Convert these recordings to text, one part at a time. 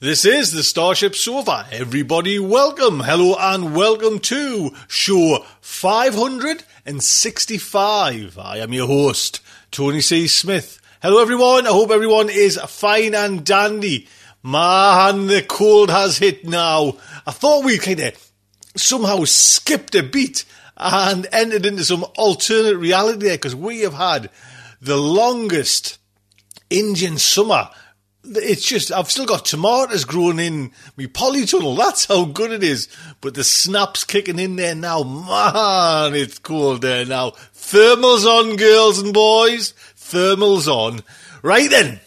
This is the Starship Sofa. Everybody, welcome, hello, and welcome to show 565. I am your host, Tony C. Smith. Hello, everyone. I hope everyone is fine and dandy. Man, the cold has hit now. I thought we kind of somehow skipped a beat and entered into some alternate reality there because we have had the longest Indian summer. It's just, I've still got tomatoes growing in my polytunnel. That's how good it is. But the snap's kicking in there now. Man, it's cold there now. Thermals on, girls and boys. Thermals on. Right then.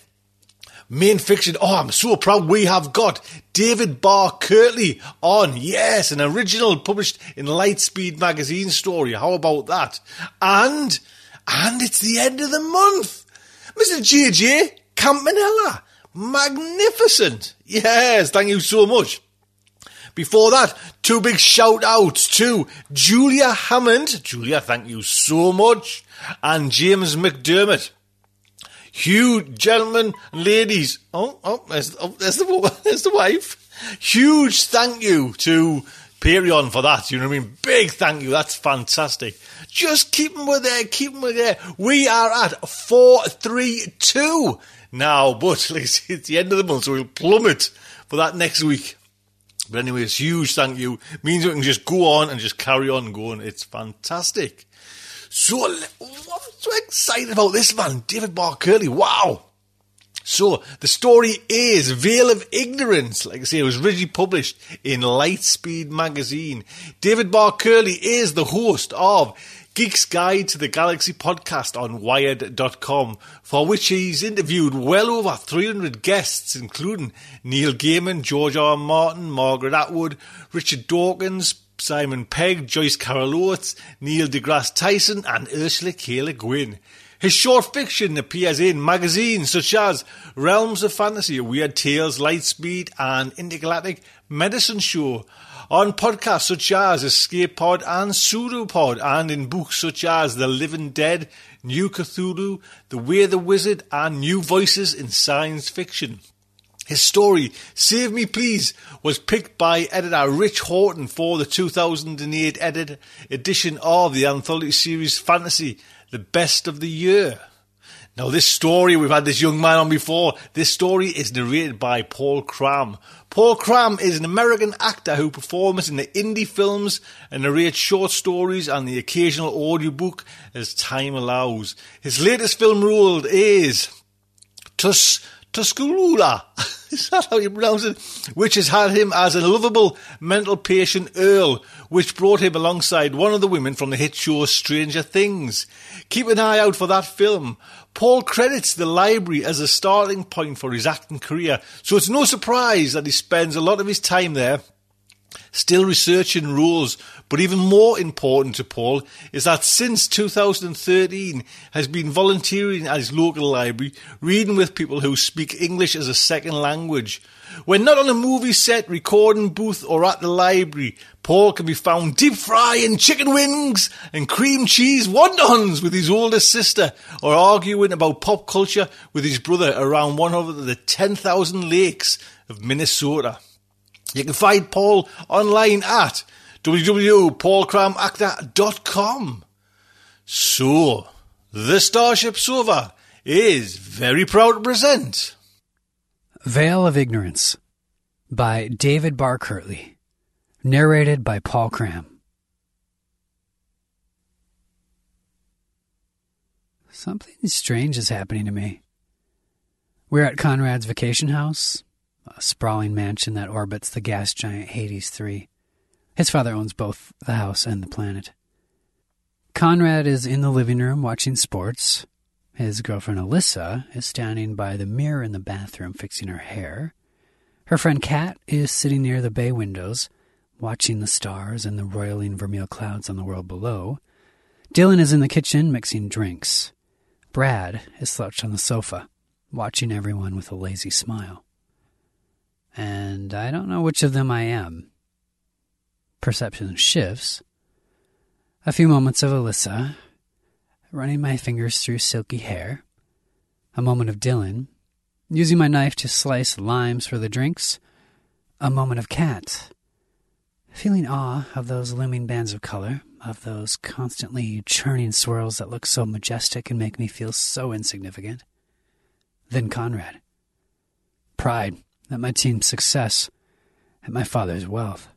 Main fiction. Oh, I'm so proud we have got David Barr Kirtley on. Yes, an original published in Lightspeed magazine story. How about that? And, and it's the end of the month. Mr. JJ Campanella. Magnificent. Yes, thank you so much. Before that, two big shout outs to Julia Hammond. Julia, thank you so much. And James McDermott. Huge gentlemen ladies. Oh, oh, there's, oh, there's the there's the wife. Huge thank you to Patreon for that. You know what I mean? Big thank you. That's fantastic. Just keep them with there. Keep them with there. We are at four three two now, but it's the end of the month, so we'll plummet for that next week. But anyway, it's huge thank you. Means we can just go on and just carry on going. It's fantastic. So, I'm so excited about this man, David Barr Kirtley. Wow. So, the story is Veil of Ignorance. Like I say, it was originally published in Lightspeed magazine. David Barr Kirtley is the host of Geek's Guide to the Galaxy podcast on Wired.com, for which he's interviewed well over 300 guests, including Neil Gaiman, George R. R. Martin, Margaret Atwood, Richard Dawkins, Simon Pegg, Joyce Carol Oates, Neil deGrasse Tyson, and Ursula K. Le Guin. His short fiction appears in magazines such as Realms of Fantasy, Weird Tales, Lightspeed, and Intergalactic Medicine Show. On podcasts such as Escape Pod and Pseudopod, and in books such as The Living Dead, New Cthulhu, The Way the Wizard, and New Voices in Science Fiction. His story, Save Me Please, was picked by editor Rich Horton for the 2008 edit edition of the anthology series Fantasy, The Best of the Year. Now, this story, we've had this young man on before. This story is narrated by Paul Cram. Paul Cram is an American actor who performs in the indie films and narrates short stories and the occasional audiobook as time allows. His latest film role is Tus Tusculula. Is that how you pronounce it? Which has had him as a lovable mental patient Earl, which brought him alongside one of the women from the hit show Stranger Things. Keep an eye out for that film. Paul credits the library as a starting point for his acting career, so it's no surprise that he spends a lot of his time there still researching rules. But even more important to Paul is that since 2013 has been volunteering at his local library, reading with people who speak English as a second language. When not on a movie set, recording booth, or at the library, Paul can be found deep frying chicken wings and cream cheese wontons with his older sister, or arguing about pop culture with his brother around one of the 10,000 lakes of Minnesota. You can find Paul online at www.paulcramactor.com. So, the Starship Sofa is very proud to present. Veil of Ignorance by David Barr. Narrated by Paul Cram. Something strange is happening to me. We're at Conrad's vacation house, a sprawling mansion that orbits the gas giant Hades 3. His father owns both the house and the planet. Conrad is in the living room watching sports. His girlfriend Alyssa is standing by the mirror in the bathroom fixing her hair. Her friend Kat is sitting near the bay windows, watching the stars and the roiling vermeil clouds on the world below. Dylan is in the kitchen mixing drinks. Brad is slouched on the sofa, watching everyone with a lazy smile. And I don't know which of them I am. Perception shifts. A few moments of Alyssa, running my fingers through silky hair. A moment of Dylan, using my knife to slice limes for the drinks. A moment of Kat, feeling awe of those looming bands of color, of those constantly churning swirls that look so majestic and make me feel so insignificant. Then Conrad. Pride at my team's success, at my father's wealth.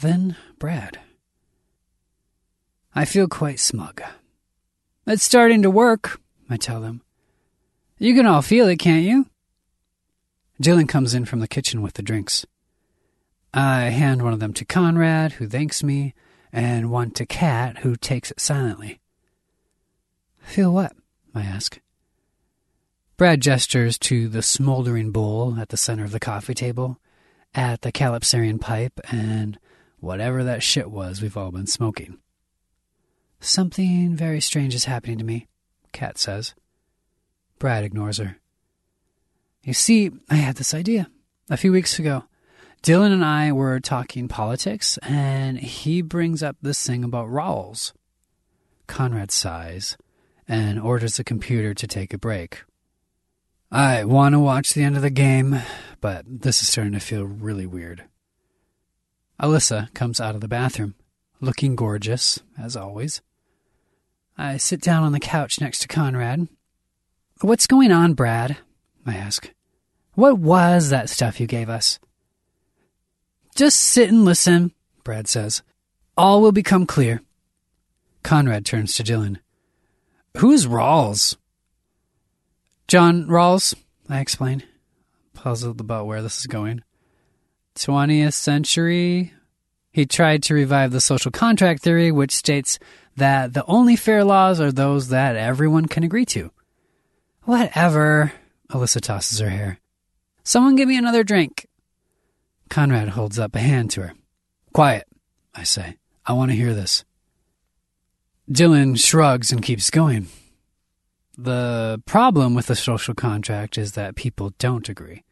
Then Brad. I feel quite smug. It's starting to work, I tell them. You can all feel it, can't you? Dylan comes in from the kitchen with the drinks. I hand one of them to Conrad, who thanks me, and one to Kat, who takes it silently. Feel what? I ask. Brad gestures to the smoldering bowl at the center of the coffee table, at the Calypsarian pipe, and whatever that shit was we've all been smoking. Something very strange is happening to me, Kat says. Brad ignores her. You see, I had this idea a few weeks ago. Dylan and I were talking politics, and he brings up this thing about Rawls. Conrad sighs and orders the computer to take a break. I want to watch the end of the game, but this is starting to feel really weird. Alyssa comes out of the bathroom, looking gorgeous, as always. I sit down on the couch next to Conrad. What's going on, Brad? I ask. What was that stuff you gave us? Just sit and listen, Brad says. All will become clear. Conrad turns to Dylan. Who's Rawls? John Rawls, I explain, puzzled about where this is going. 20th century? He tried to revive the social contract theory, which states that the only fair laws are those that everyone can agree to. Whatever, Alyssa tosses her hair. Someone give me another drink. Conrad holds up a hand to her. Quiet, I say. I want to hear this. Dylan shrugs and keeps going. The problem with the social contract is that people don't agree.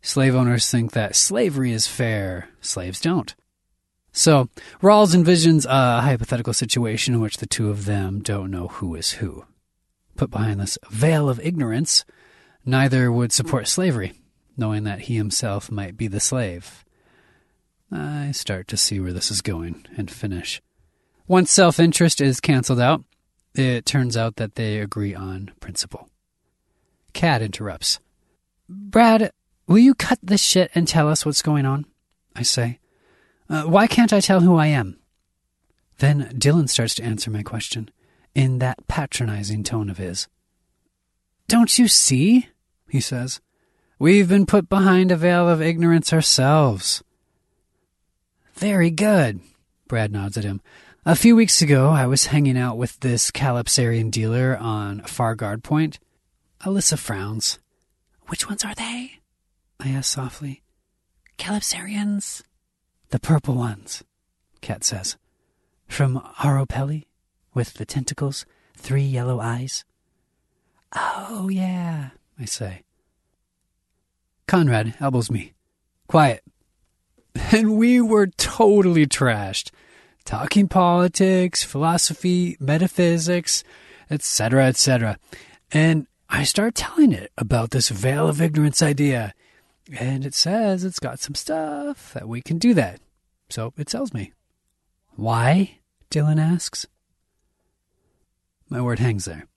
Slave owners think that slavery is fair, slaves don't. So, Rawls envisions a hypothetical situation in which the two of them don't know who is who. Put behind this veil of ignorance, neither would support slavery, knowing that he himself might be the slave. I start to see where this is going and finish. Once self interest is canceled out, it turns out that they agree on principle. Kat interrupts. Brad, will you cut this shit and tell us what's going on? I say. Uh, why can't I tell who I am? Then Dylan starts to answer my question in that patronizing tone of his. Don't you see? he says. We've been put behind a veil of ignorance ourselves. Very good, Brad nods at him. A few weeks ago, I was hanging out with this Calypsarian dealer on Far Guard Point. Alyssa frowns. Which ones are they? I ask softly. Calypsarians? The purple ones, Kat says. From Aropelli, with the tentacles, three yellow eyes. Oh, yeah, I say. Conrad elbows me. Quiet. And we were totally trashed. Talking politics, philosophy, metaphysics, etc., etc. And I start telling it about this veil of ignorance idea. And it says it's got some stuff that we can do that. So it tells me. Why? Dylan asks. My word hangs there,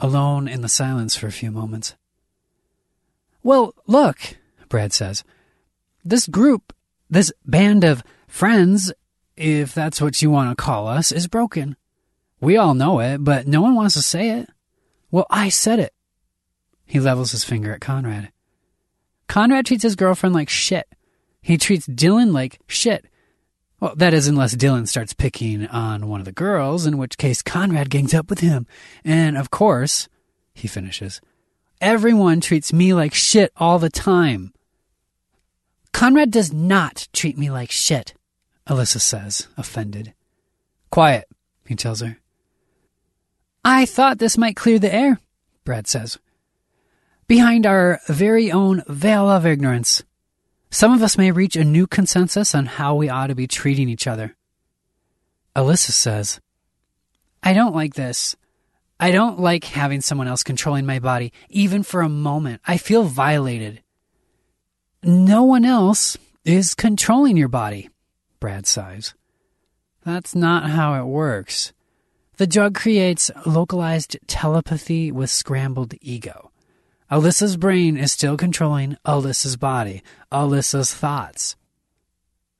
alone in the silence for a few moments. Well, look, Brad says. This group, this band of friends, if that's what you want to call us, is broken. We all know it, but no one wants to say it. Well, I said it. He levels his finger at Conrad. Conrad treats his girlfriend like shit. He treats Dylan like shit. Well, that is, unless Dylan starts picking on one of the girls, in which case Conrad gangs up with him. And of course, he finishes, everyone treats me like shit all the time. Conrad does not treat me like shit, Alyssa says, offended. Quiet, he tells her. I thought this might clear the air, Brad says. Behind our very own veil of ignorance, some of us may reach a new consensus on how we ought to be treating each other. Alyssa says, I don't like this. I don't like having someone else controlling my body, even for a moment. I feel violated. No one else is controlling your body, Brad sighs. That's not how it works. The drug creates localized telepathy with scrambled ego. Alyssa's brain is still controlling Alyssa's body, Alyssa's thoughts.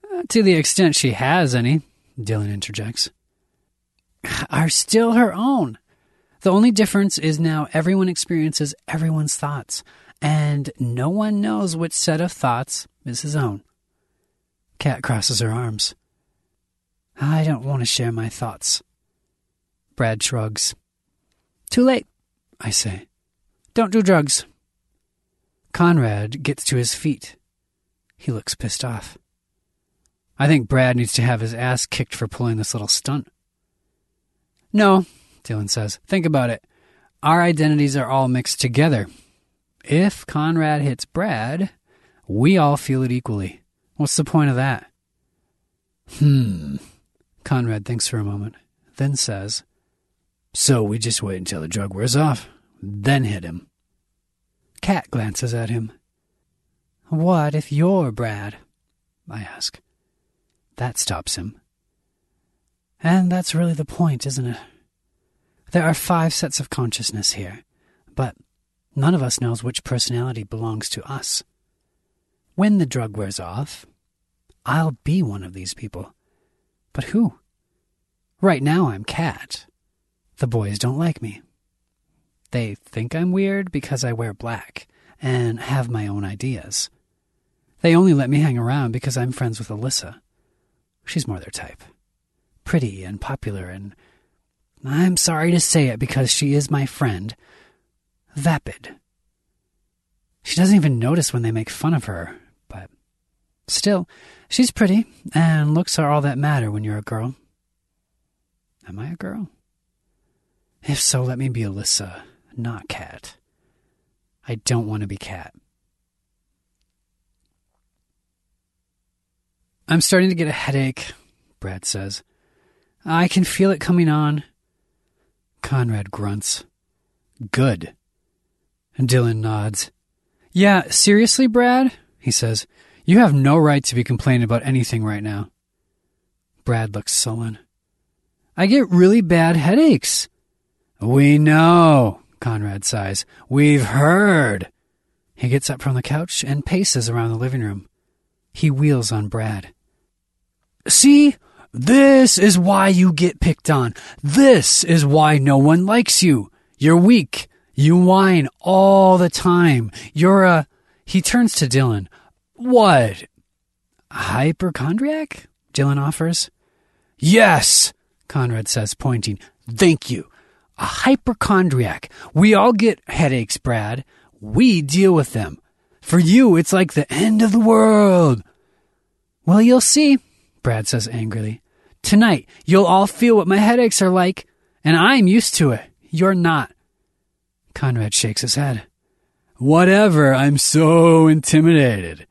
Uh, to the extent she has any, Dylan interjects, are still her own. The only difference is now everyone experiences everyone's thoughts, and no one knows which set of thoughts is his own. Kat crosses her arms. I don't want to share my thoughts. Brad shrugs. Too late, I say. Don't do drugs. Conrad gets to his feet. He looks pissed off. I think Brad needs to have his ass kicked for pulling this little stunt. No, Dylan says. Think about it. Our identities are all mixed together. If Conrad hits Brad, we all feel it equally. What's the point of that? Hmm. Conrad thinks for a moment, then says, So we just wait until the drug wears off, then hit him. Kat glances at him. What if you're Brad? I ask. That stops him. And that's really the point, isn't it? There are five sets of consciousness here, but none of us knows which personality belongs to us. When the drug wears off, I'll be one of these people. But who? Right now I'm Kat. The boys don't like me. They think I'm weird because I wear black and have my own ideas. They only let me hang around because I'm friends with Alyssa. She's more their type. Pretty and popular, and I'm sorry to say it because she is my friend, vapid. She doesn't even notice when they make fun of her, still, she's pretty, and looks are all that matter when you're a girl. Am I a girl? If so, let me be Alyssa not Kat. I don't want to be Kat. I'm starting to get a headache, Brad says. I can feel it coming on. Conrad grunts. Good. Dylan nods. Yeah, seriously, Brad? He says. You have no right to be complaining about anything right now. Brad looks sullen. I get really bad headaches. We know, Conrad sighs. We've heard. He gets up from the couch and paces around the living room. He wheels on Brad. See? This is why you get picked on. This is why no one likes you. You're weak. You whine all the time. You're a. He turns to Dylan. What? Hypochondriac? Dylan offers. Yes, Conrad says, pointing. Thank you a hypochondriac. We all get headaches, Brad. We deal with them. For you, it's like the end of the world. Well, you'll see, Brad says angrily. Tonight, you'll all feel what my headaches are like, and I'm used to it. You're not. Conrad shakes his head. Whatever, I'm so intimidated.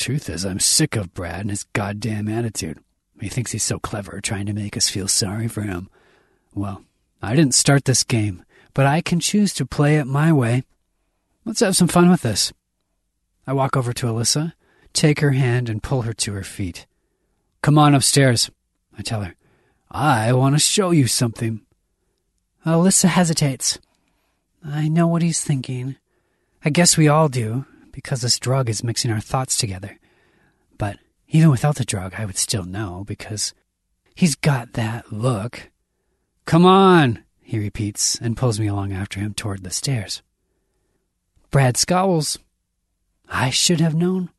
Truth is, I'm sick of Brad and his goddamn attitude. He thinks he's so clever, trying to make us feel sorry for him. Well, I didn't start this game, but I can choose to play it my way. Let's have some fun with this. I walk over to Alyssa, take her hand, and pull her to her feet. Come on upstairs, I tell her. I want to show you something. Alyssa hesitates. I know what he's thinking. I guess we all do, because this drug is mixing our thoughts together. But even without the drug, I would still know, because he's got that look. Come on, he repeats and pulls me along after him toward the stairs. Brad scowls. I should have known.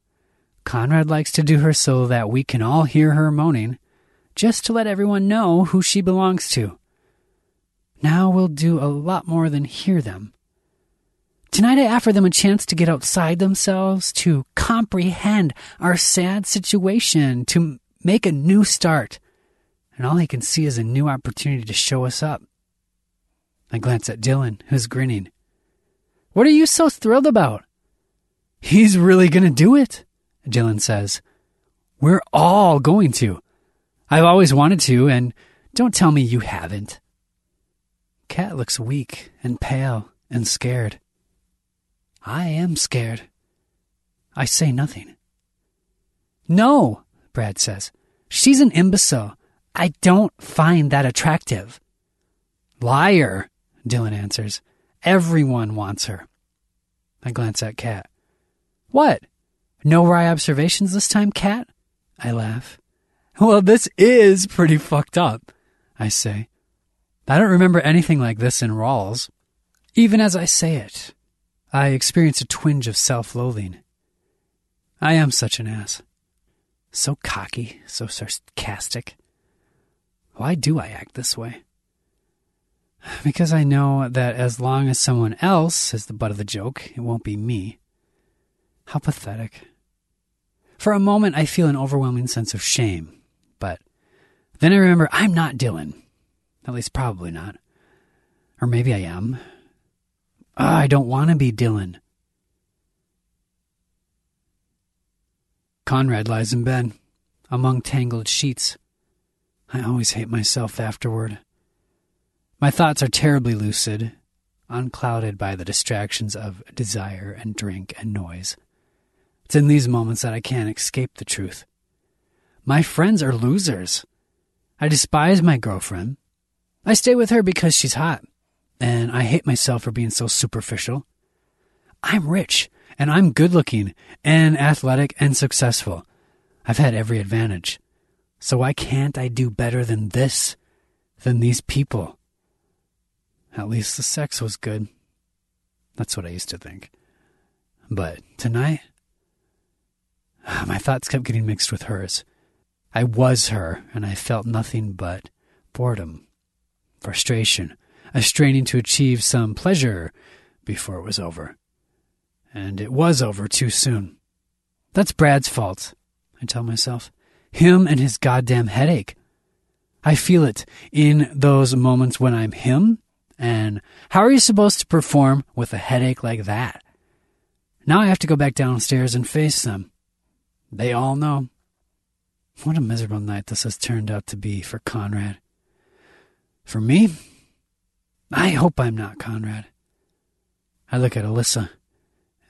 Conrad likes to do her so that we can all hear her moaning, just to let everyone know who she belongs to. Now we'll do a lot more than hear them. Tonight I offer them a chance to get outside themselves, to comprehend our sad situation, to make a new start. And all they can see is a new opportunity to show us up. I glance at Dylan, who's grinning. What are you so thrilled about? He's really going to do it, Dylan says. We're all going to. I've always wanted to, and don't tell me you haven't. Kat looks weak and pale and scared. I am scared. I say nothing. No, Brad says. She's an imbecile. I don't find that attractive. Liar, Dylan answers. Everyone wants her. I glance at Kat. What? No wry observations this time, Kat? I laugh. Well, this is pretty fucked up, I say. I don't remember anything like this in Rawls. Even as I say it, I experience a twinge of self loathing. I am such an ass. So cocky, so sarcastic. Why do I act this way? Because I know that as long as someone else is the butt of the joke, it won't be me. How pathetic. For a moment, I feel an overwhelming sense of shame, but then I remember I'm not Dylan. At least, probably not. Or maybe I am. Oh, I don't want to be Dylan. Conrad lies in bed, among tangled sheets. I always hate myself afterward. My thoughts are terribly lucid, unclouded by the distractions of desire and drink and noise. It's in these moments that I can't escape the truth. My friends are losers. I despise my girlfriend. I stay with her because she's hot, and I hate myself for being so superficial. I'm rich, and I'm good looking, and athletic, and successful. I've had every advantage. So why can't I do better than this, than these people? At least the sex was good. That's what I used to think. But tonight, my thoughts kept getting mixed with hers. I was her, and I felt nothing but boredom frustration, a straining to achieve some pleasure before it was over. And it was over too soon. That's Brad's fault, I tell myself. Him and his goddamn headache. I feel it in those moments when I'm him, and how are you supposed to perform with a headache like that? Now I have to go back downstairs and face them. They all know. What a miserable night this has turned out to be for Conrad. For me, I hope I'm not Conrad. I look at Alyssa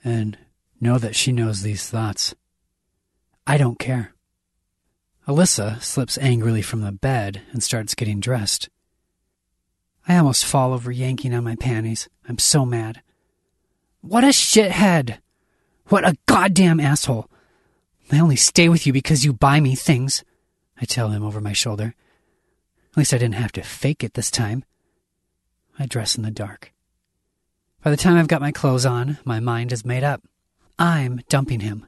and know that she knows these thoughts. I don't care. Alyssa slips angrily from the bed and starts getting dressed. I almost fall over yanking on my panties. I'm so mad. What a shithead! What a goddamn asshole! I only stay with you because you buy me things, I tell him over my shoulder. At least I didn't have to fake it this time. I dress in the dark. By the time I've got my clothes on, my mind is made up. I'm dumping him.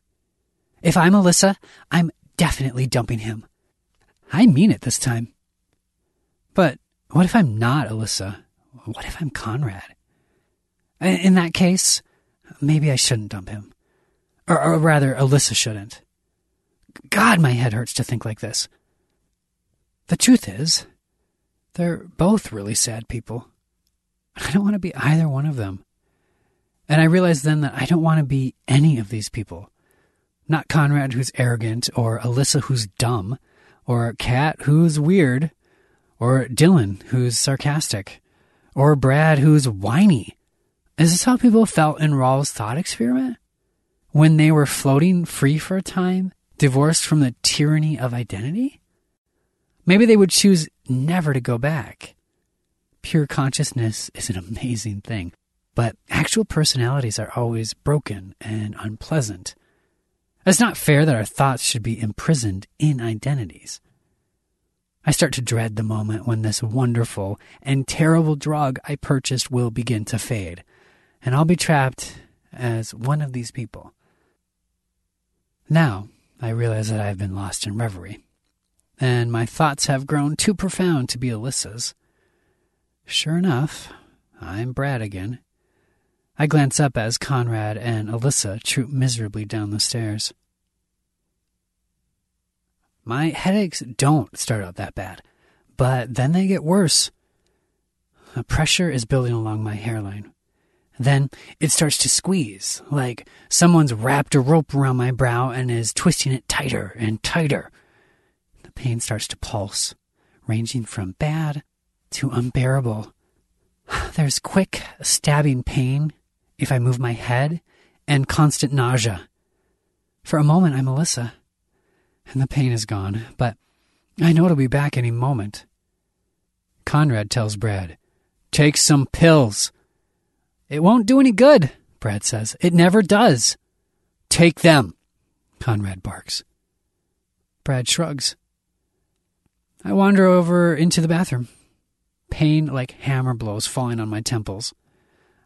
If I'm Alyssa, I'm definitely dumping him. I mean it this time. But what if I'm not Alyssa? What if I'm Conrad? In that case, maybe I shouldn't dump him. Or, or rather, Alyssa shouldn't. God, my head hurts to think like this. The truth is, they're both really sad people. I don't want to be either one of them. And I realized then that I don't want to be any of these people. Not Conrad, who's arrogant, or Alyssa, who's dumb, or Kat, who's weird, or Dylan, who's sarcastic, or Brad, who's whiny. Is this how people felt in Rawls' thought experiment? When they were floating free for a time, divorced from the tyranny of identity? Maybe they would choose never to go back. Pure consciousness is an amazing thing. but actual personalities are always broken and unpleasant. It's not fair that our thoughts should be imprisoned in identities. I start to dread the moment when this wonderful and terrible drug I purchased will begin to fade, and I'll be trapped as one of these people. Now, I realize that I have been lost in reverie, and my thoughts have grown too profound to be Alyssa's. Sure enough, I'm Brad again. I glance up as Conrad and Alyssa troop miserably down the stairs. My headaches don't start out that bad, but then they get worse. A pressure is building along my hairline. Then it starts to squeeze, like someone's wrapped a rope around my brow and is twisting it tighter and tighter. The pain starts to pulse, ranging from bad to unbearable. There's quick, stabbing pain if I move my head and constant nausea. For a moment, I'm Alyssa and the pain is gone, but I know it'll be back any moment. Conrad tells Brad, Take some pills. It won't do any good, Brad says. It never does. Take them, Conrad barks. Brad shrugs. I wander over into the bathroom, pain like hammer blows falling on my temples.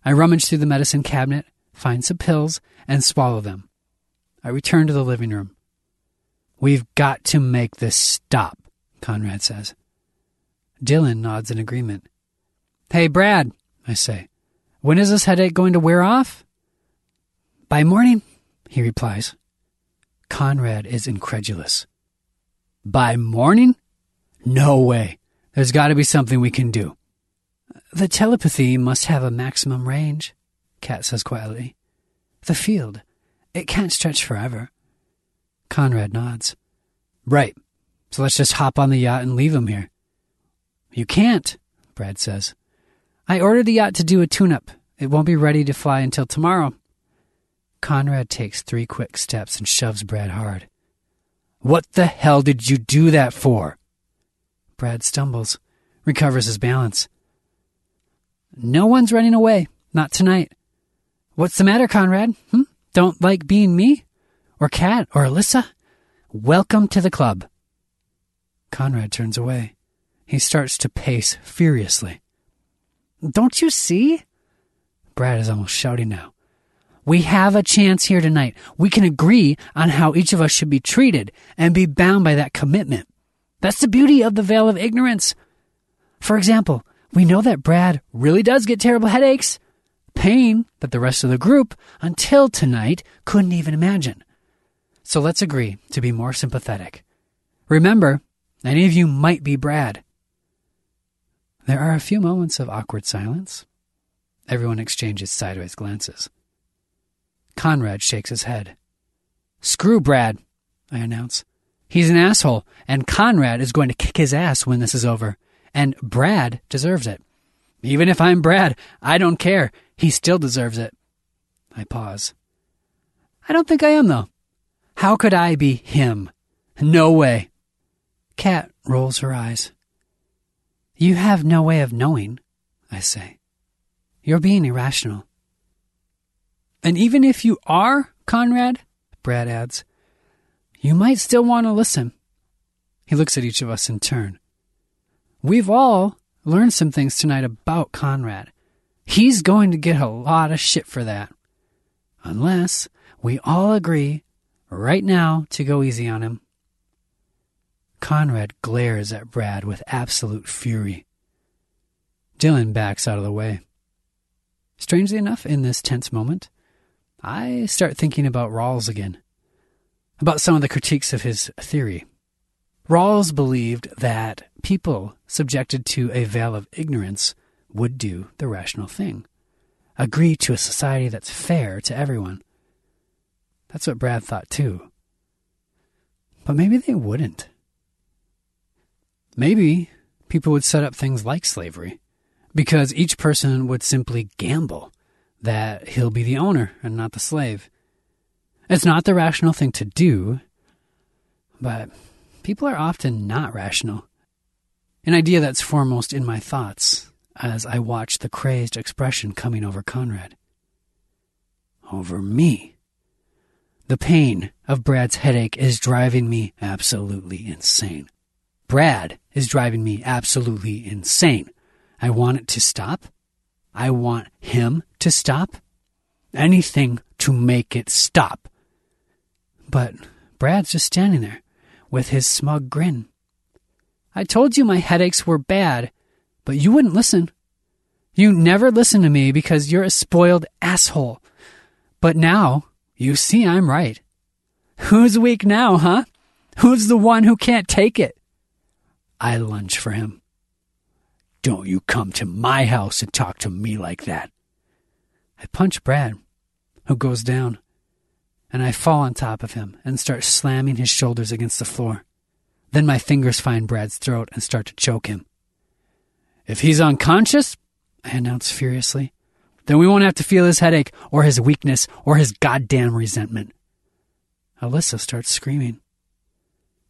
I rummage through the medicine cabinet, find some pills, and swallow them. I return to the living room. We've got to make this stop, Conrad says. Dylan nods in agreement. Hey, Brad, I say, when is this headache going to wear off? By morning, he replies. Conrad is incredulous. By morning? No way. There's got to be something we can do. The telepathy must have a maximum range, Kat says quietly. The field. It can't stretch forever. Conrad nods. Right. So let's just hop on the yacht and leave him here. You can't, Brad says. I ordered the yacht to do a tune up. It won't be ready to fly until tomorrow. Conrad takes three quick steps and shoves Brad hard. What the hell did you do that for? Brad stumbles, recovers his balance. No one's running away. Not tonight. What's the matter, Conrad? Hmm? Don't like being me? Or Kat? Or Alyssa? Welcome to the club. Conrad turns away. He starts to pace furiously. Don't you see? Brad is almost shouting now. We have a chance here tonight. We can agree on how each of us should be treated and be bound by that commitment. That's the beauty of the veil of ignorance. For example, we know that Brad really does get terrible headaches, pain that the rest of the group, until tonight, couldn't even imagine. So let's agree to be more sympathetic. Remember, any of you might be Brad. There are a few moments of awkward silence. Everyone exchanges sideways glances. Conrad shakes his head. Screw Brad, I announce. He's an asshole, and Conrad is going to kick his ass when this is over. And Brad deserves it. Even if I'm Brad, I don't care. He still deserves it. I pause. I don't think I am, though. How could I be him? No way. Kat rolls her eyes. You have no way of knowing, I say. You're being irrational. And even if you are, Conrad, Brad adds, you might still want to listen. He looks at each of us in turn. We've all learned some things tonight about Conrad. He's going to get a lot of shit for that. Unless we all agree right now to go easy on him. Conrad glares at Brad with absolute fury. Dylan backs out of the way. Strangely enough, in this tense moment, I start thinking about Rawls again, about some of the critiques of his theory. Rawls believed that people subjected to a veil of ignorance would do the rational thing, agree to a society that's fair to everyone, that's what Brad thought too. But maybe they wouldn't. Maybe people would set up things like slavery because each person would simply gamble that he'll be the owner and not the slave. It's not the rational thing to do, but people are often not rational. An idea that's foremost in my thoughts as I watch the crazed expression coming over Conrad. Over me. The pain of Brad's headache is driving me absolutely insane. Brad is driving me absolutely insane. I want it to stop. I want him to stop. Anything to make it stop. But Brad's just standing there with his smug grin. I told you my headaches were bad, but you wouldn't listen. You never listen to me because you're a spoiled asshole. But now you see I'm right. Who's weak now, huh? Who's the one who can't take it? I lunge for him. Don't you come to my house and talk to me like that. I punch Brad, who goes down, and I fall on top of him and start slamming his shoulders against the floor. Then my fingers find Brad's throat and start to choke him. If he's unconscious, I announce furiously, then we won't have to feel his headache or his weakness or his goddamn resentment. Alyssa starts screaming.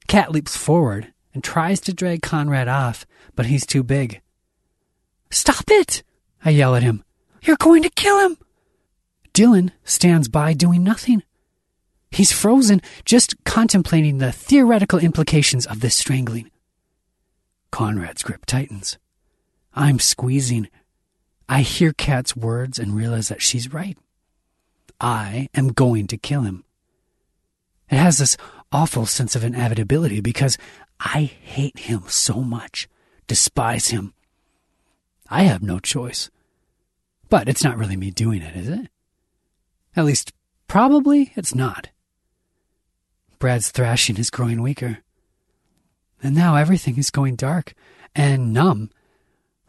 Kat leaps forward and tries to drag Conrad off, but he's too big. Stop it! I yell at him. You're going to kill him! Dylan stands by doing nothing. He's frozen, just contemplating the theoretical implications of this strangling. Conrad's grip tightens. I'm squeezing. I hear Kat's words and realize that she's right. I am going to kill him. It has this awful sense of inevitability because I hate him so much, despise him. I have no choice. But it's not really me doing it, is it? At least, probably it's not. Brad's thrashing is growing weaker. And now everything is going dark and numb,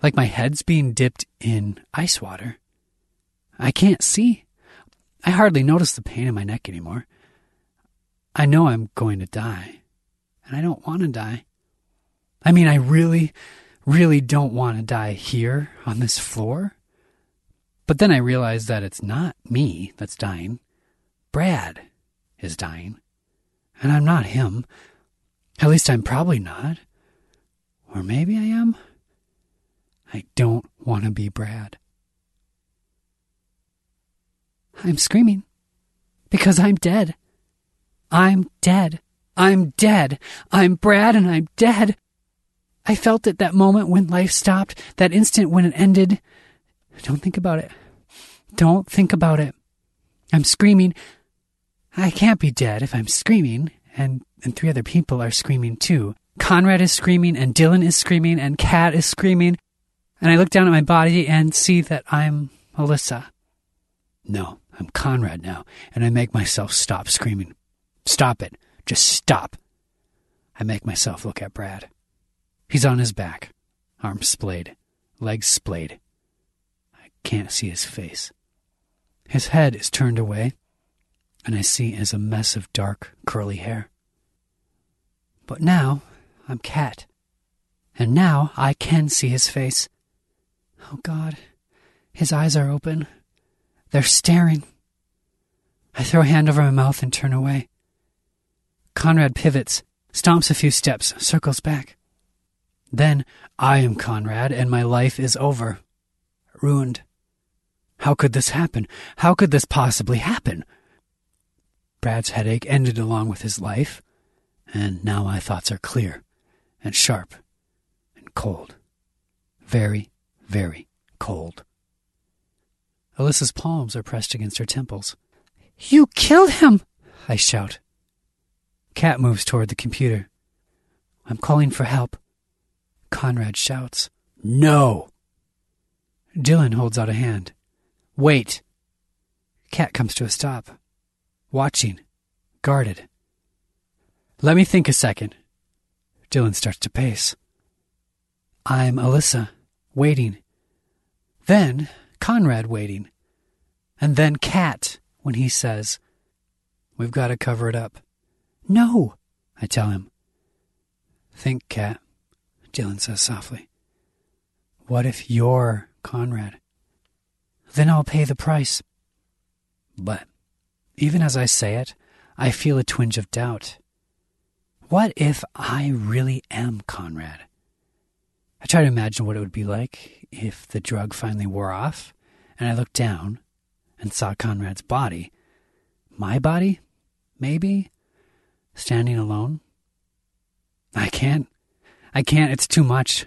like my head's being dipped in ice water. I can't see. I hardly notice the pain in my neck anymore. I know I'm going to die, and I don't want to die. I mean, I really, really don't want to die here on this floor. But then I realize that it's not me that's dying. Brad is dying. And I'm not him. At least I'm probably not. Or maybe I am. I don't want to be Brad. I'm screaming because I'm dead. I'm dead. I'm dead. I'm Brad and I'm dead. I felt it that moment when life stopped, that instant when it ended. Don't think about it. Don't think about it. I'm screaming. I can't be dead if I'm screaming, and, and three other people are screaming too. Conrad is screaming, and Dylan is screaming, and Kat is screaming. And I look down at my body and see that I'm Alyssa. No, I'm Conrad now, and I make myself stop screaming. Stop it. Just stop. I make myself look at Brad. He's on his back, arms splayed, legs splayed. I can't see his face. His head is turned away, and I see is a mess of dark, curly hair. But now I'm Kat, and now I can see his face. Oh God, his eyes are open. They're staring. I throw a hand over my mouth and turn away. Conrad pivots, stomps a few steps, circles back. Then I am Conrad, and my life is over. Ruined. How could this happen? How could this possibly happen? Brad's headache ended along with his life, and now my thoughts are clear and sharp and cold. Very, very cold. Alyssa's palms are pressed against her temples. You killed him! I shout. Kat moves toward the computer. I'm calling for help. Conrad shouts, No! Dylan holds out a hand. Wait! Kat comes to a stop, watching, guarded. Let me think a second. Dylan starts to pace. I'm Alyssa, waiting. Then Conrad waiting. And then Kat when he says, We've got to cover it up. No, I tell him. Think, Kat, Dylan says softly. What if you're Conrad? Then I'll pay the price. But even as I say it, I feel a twinge of doubt. What if I really am Conrad? I try to imagine what it would be like if the drug finally wore off, and I looked down and saw Conrad's body. My body? Maybe? Standing alone? I can't. I can't. It's too much.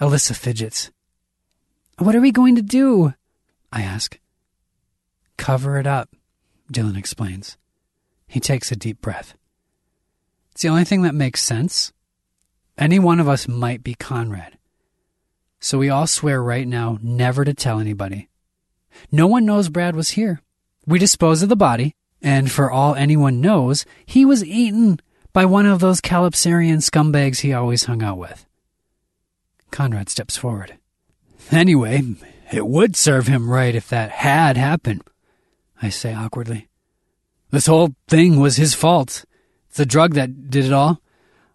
Alyssa fidgets. What are we going to do? I ask. Cover it up, Dylan explains. He takes a deep breath. It's the only thing that makes sense. Any one of us might be Conrad. So we all swear right now never to tell anybody. No one knows Brad was here. We dispose of the body, and for all anyone knows, he was eaten by one of those Calypsarian scumbags he always hung out with. Conrad steps forward. Anyway, it would serve him right if that had happened, I say awkwardly. This whole thing was his fault. It's the drug that did it all.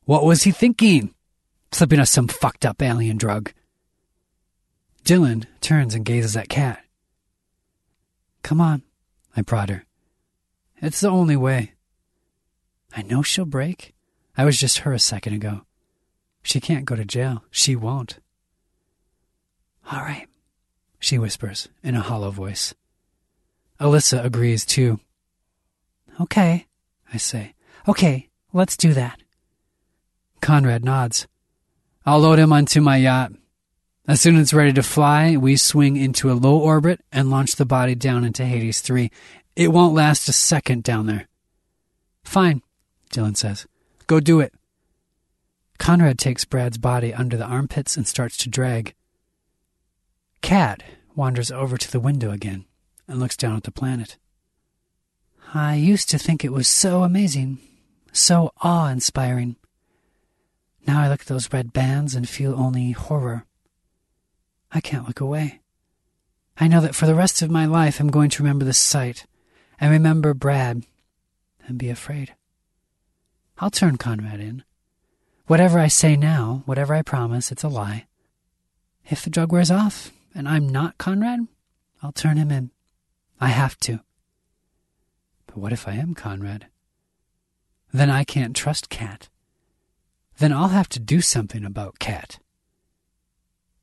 What was he thinking? Slipping us some fucked up alien drug. Dylan turns and gazes at Kat. Come on, I prod her. It's the only way. I know she'll break. I was just her a second ago. She can't go to jail. She won't. All right, she whispers in a hollow voice. Alyssa agrees too. Okay, I say. Okay, let's do that. Conrad nods. I'll load him onto my yacht. As soon as it's ready to fly, we swing into a low orbit and launch the body down into Hades 3. It won't last a second down there. Fine, Dylan says. Go do it. Conrad takes Brad's body under the armpits and starts to drag. Kat wanders over to the window again and looks down at the planet. I used to think it was so amazing, so awe inspiring. Now I look at those red bands and feel only horror. I can't look away. I know that for the rest of my life I'm going to remember this sight and remember Brad and be afraid. I'll turn Conrad in. Whatever I say now, whatever I promise, it's a lie. If the drug wears off and I'm not Conrad, I'll turn him in. I have to. But what if I am Conrad? Then I can't trust Kat. Then I'll have to do something about Kat.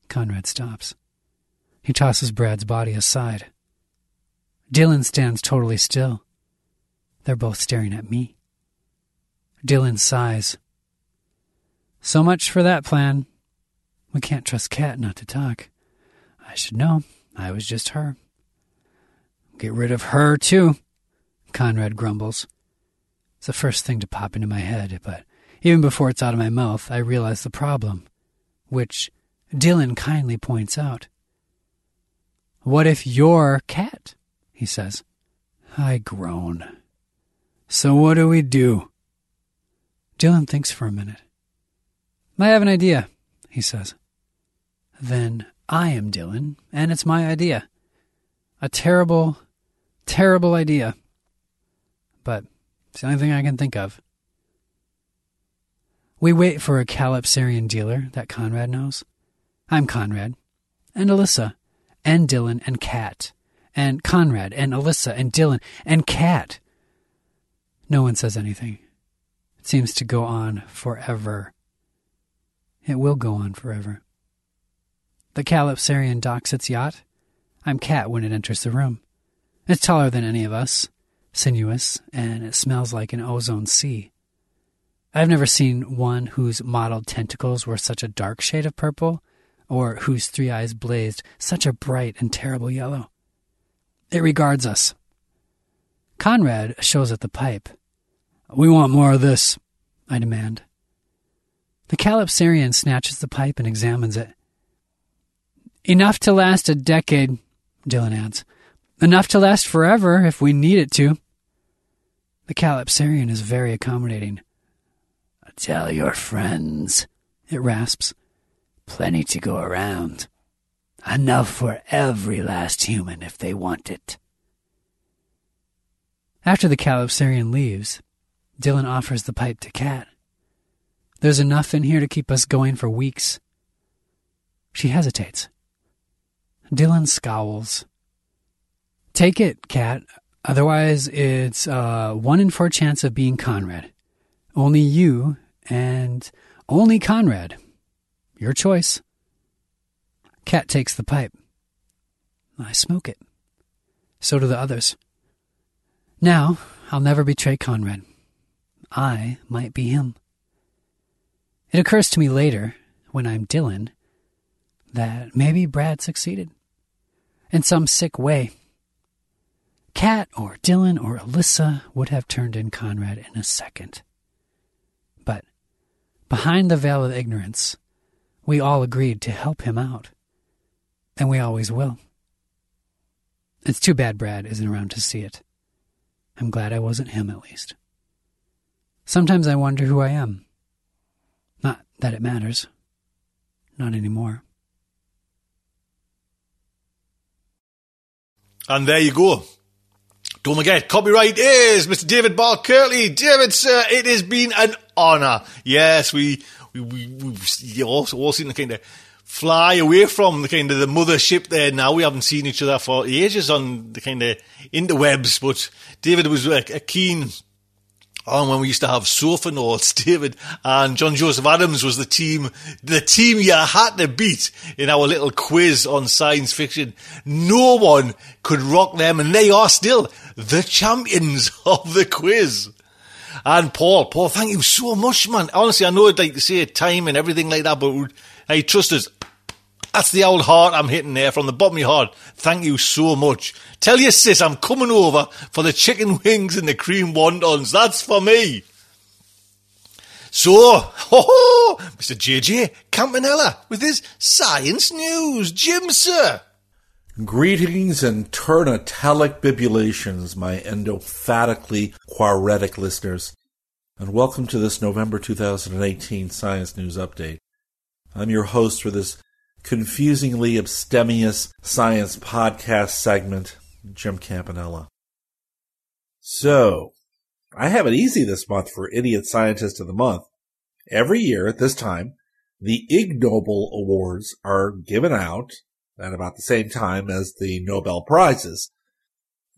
Conrad stops. He tosses Brad's body aside. Dylan stands totally still. They're both staring at me. Dylan sighs. So much for that plan. We can't trust Kat not to talk. I should know. I was just her. Get rid of her, too, Conrad grumbles. It's the first thing to pop into my head, but even before it's out of my mouth, I realize the problem, which Dylan kindly points out. What if you're Kat? he says. I groan. So what do we do? Dylan thinks for a minute. I have an idea, he says. Then I am Dylan, and it's my idea. A terrible, terrible idea. But it's the only thing I can think of. We wait for a Calypsarian dealer that Conrad knows. I'm Conrad, and Alyssa, and Dylan, and Kat, and Conrad, and Alyssa, and Dylan, and Kat. No one says anything. It seems to go on forever. It will go on forever. The Calypsarian docks its yacht. I'm Kat when it enters the room. It's taller than any of us, sinuous, and it smells like an ozone sea. I've never seen one whose mottled tentacles were such a dark shade of purple, or whose three eyes blazed such a bright and terrible yellow. It regards us. Conrad shows it the pipe. We want more of this, I demand. The Calypsarian snatches the pipe and examines it. Enough to last a decade, Dylan adds. Enough to last forever if we need it to. The Calypsarian is very accommodating. Tell your friends, it rasps. Plenty to go around. Enough for every last human if they want it. After the Calypsarian leaves, Dylan offers the pipe to Kat. There's enough in here to keep us going for weeks. She hesitates. Dylan scowls. Take it, Kat. Otherwise, it's a one in four chance of being Conrad. Only you and only Conrad. Your choice. Kat takes the pipe. I smoke it. So do the others. Now, I'll never betray Conrad. I might be him. It occurs to me later, when I'm Dylan, that maybe Brad succeeded. In some sick way. Kat or Dylan or Alyssa would have turned in Conrad in a second. But behind the veil of ignorance, we all agreed to help him out. And we always will. It's too bad Brad isn't around to see it. I'm glad I wasn't him, at least. Sometimes I wonder who I am. Not that it matters. Not anymore. And there you go. Don't forget, copyright is Mr. David Barr Kirtley. David, sir, it has been an honour. Yes, we, we, we, we all, all seem to kind of fly away from the kind of the mothership there now. We haven't seen each other for ages on the kind of interwebs, but David was a, a keen Oh, on when we used to have sofa David and John Joseph Adams was the team, the team you had to beat in our little quiz on science fiction. No one could rock them and they are still the champions of the quiz. And Paul, Paul, thank you so much, man. Honestly, I know I'd like to say time and everything like that, but hey, trust us. That's the old heart I'm hitting there from the bottom of my heart. Thank you so much. Tell your sis I'm coming over for the chicken wings and the cream wontons. That's for me. So, ho Mr. JJ Campanella with his science news. Jim, sir. Greetings and turnatelic bibulations, my endophatically quaretic listeners, and welcome to this November 2018 Science News Update. I'm your host for this confusingly abstemious science podcast segment, Jim Campanella. So, I have it easy this month for Idiot Scientist of the Month. Every year at this time, the Ig Nobel Awards are given out at about the same time as the Nobel Prizes.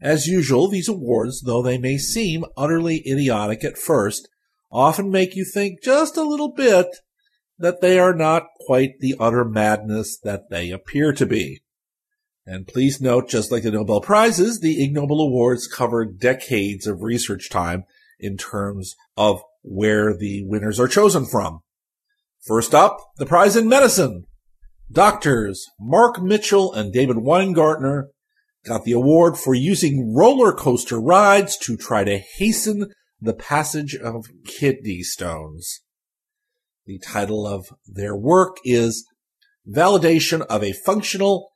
As usual, these awards, though they may seem utterly idiotic at first, often make you think just a little bit that they are not quite the utter madness that they appear to be. And please note, just like the Nobel Prizes, the Ig Nobel Awards cover decades of research time in terms of where the winners are chosen from. First up, the prize in medicine. Doctors Mark Mitchell and David Weingartner got the award for using roller coaster rides to try to hasten the passage of kidney stones. The title of their work is Validation of a Functional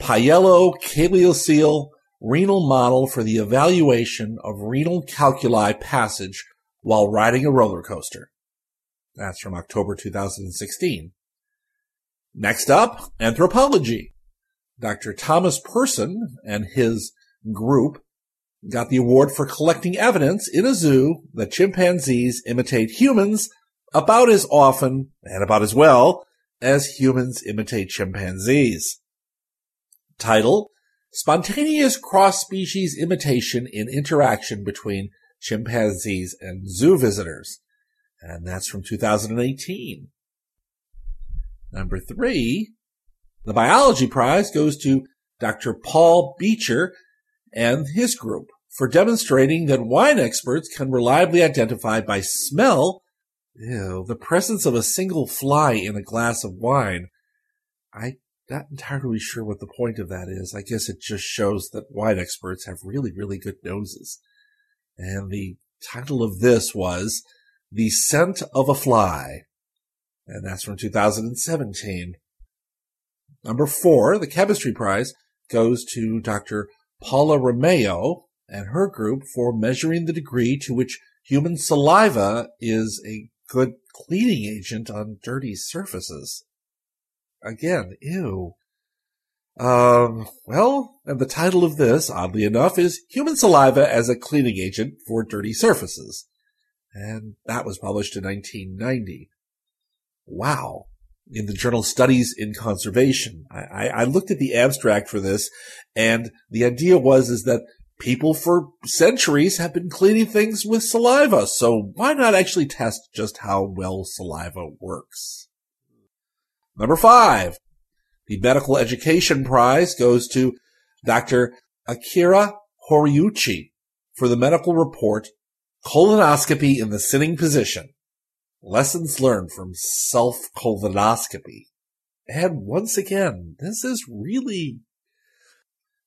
Pyelocalyceal Renal Model for the Evaluation of Renal Calculi Passage while Riding a Roller Coaster. That's from October 2016. Next up, anthropology. Dr. Thomas Persson and his group got the award for collecting evidence in a zoo that chimpanzees imitate humans about as often and about as well as humans imitate chimpanzees. Title, Spontaneous Cross-Species Imitation in Interaction Between Chimpanzees and Zoo Visitors. And that's from 2018. Number three, the biology prize goes to Dr. Paul Becher and his group for demonstrating that wine experts can reliably identify by smell Ew, the presence of a single fly in a glass of wine. I'm not entirely sure what the point of that is. I guess it just shows that wine experts have really, really good noses. And the title of this was The Scent of a Fly. And that's from 2017. Number four, the chemistry prize goes to Dr. Paula Romeo and her group for measuring the degree to which human saliva is a good cleaning agent on dirty surfaces. Again, ew. Um, well, and the title of this, oddly enough, is Human Saliva as a Cleaning Agent for Dirty Surfaces. And that was published in 1990. Wow. In the journal Studies in Conservation. I, I, looked at the abstract for this, and the idea was is that people for centuries have been cleaning things with saliva. So why not actually test just how well saliva works? Number five, the medical education prize goes to Dr. Akira Horiuchi for the medical report Colonoscopy in the Sitting Position. Lessons learned from self-colonoscopy. And once again, this is really,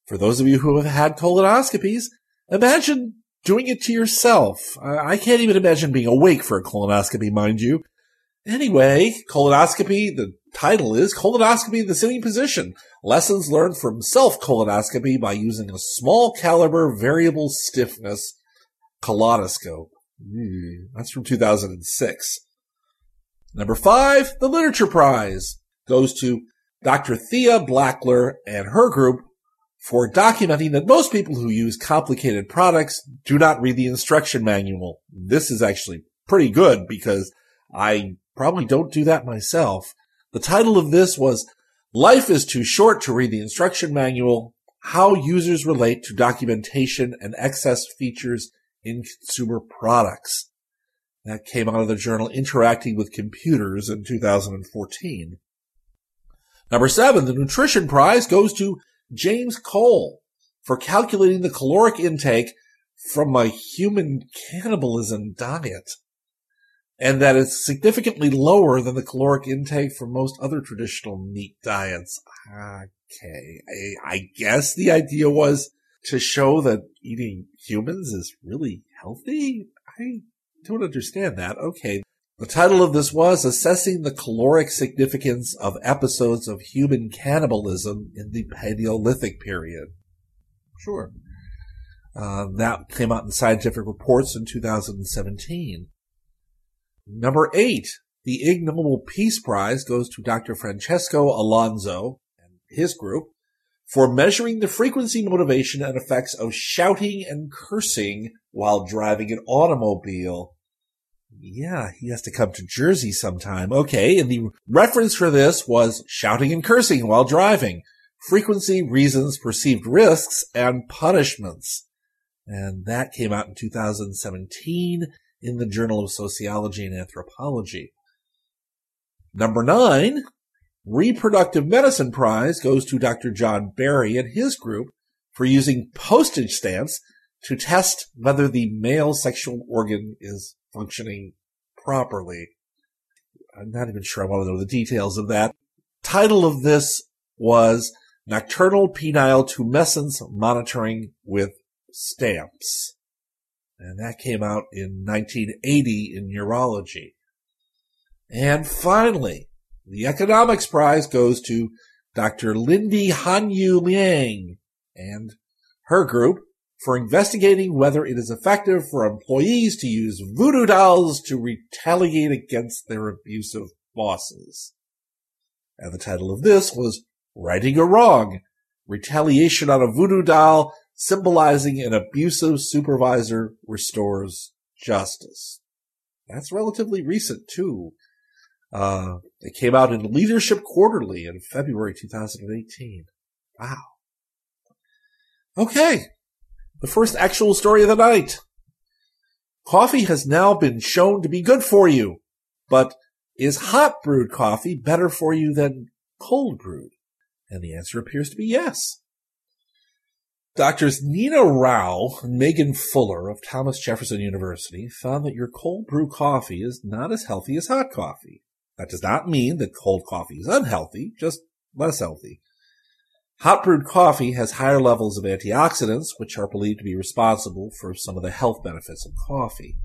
for those of you who have had colonoscopies, imagine doing it to yourself. I can't even imagine being awake for a colonoscopy, mind you. Anyway, colonoscopy, the title is Colonoscopy in the Sitting Position. Lessons learned from self-colonoscopy by using a small caliber variable stiffness colonoscope. Mm, that's from 2006. Number five, the Literature Prize goes to Dr. Thea Blackler and her group for documenting that most people who use complicated products do not read the instruction manual. This is actually pretty good because I probably don't do that myself. The title of this was Life is Too Short to Read the Instruction Manual, How Users Relate to Documentation and Excess Features in Consumer Products. That came out of the journal Interacting with Computers in 2014. Number seven, the nutrition prize goes to James Cole for calculating the caloric intake from my human cannibalism diet. And that is significantly lower than the caloric intake from most other traditional meat diets. Okay. I, I guess the idea was to show that eating humans is really healthy. I don't understand that. Okay. The title of this was Assessing the Caloric Significance of Episodes of Human Cannibalism in the Paleolithic Period. Sure. Uh, that came out in Scientific Reports in 2017. Number eight, the Ig Nobel Peace Prize goes to Dr. Francesco Alonso and his group for measuring the frequency, motivation, and effects of shouting and cursing while driving an automobile. Yeah, he has to come to Jersey sometime. Okay, and the reference for this was shouting and cursing while driving. Frequency, reasons, perceived risks, and punishments. And that came out in 2017 in the Journal of Sociology and Anthropology. Number nine, Reproductive Medicine Prize goes to Dr. John Barry and his group for using postage stamps to test whether the male sexual organ is functioning properly. I'm not even sure I want to know the details of that. Title of this was Nocturnal Penile Tumescence Monitoring with Stamps. And that came out in 1980 in Neurology. And finally, the economics prize goes to Dr. Lindy Hanyu Liang and her group for investigating whether it is effective for employees to use voodoo dolls to retaliate against their abusive bosses. And the title of this was Righting a Wrong, Retaliation on a Voodoo Doll Symbolizing an Abusive Supervisor Restores Justice. That's relatively recent too. Uh, it came out in Leadership Quarterly in February 2018. Wow. Okay. The first actual story of the night. Coffee has now been shown to be good for you, but is hot brewed coffee better for you than cold brewed? And the answer appears to be yes. Doctors Nina Rao and Megan Fuller of Thomas Jefferson University found that your cold brew coffee is not as healthy as hot coffee. That does not mean that cold coffee is unhealthy, just less healthy. Hot brewed coffee has higher levels of antioxidants, which are believed to be responsible for some of the health benefits of coffee.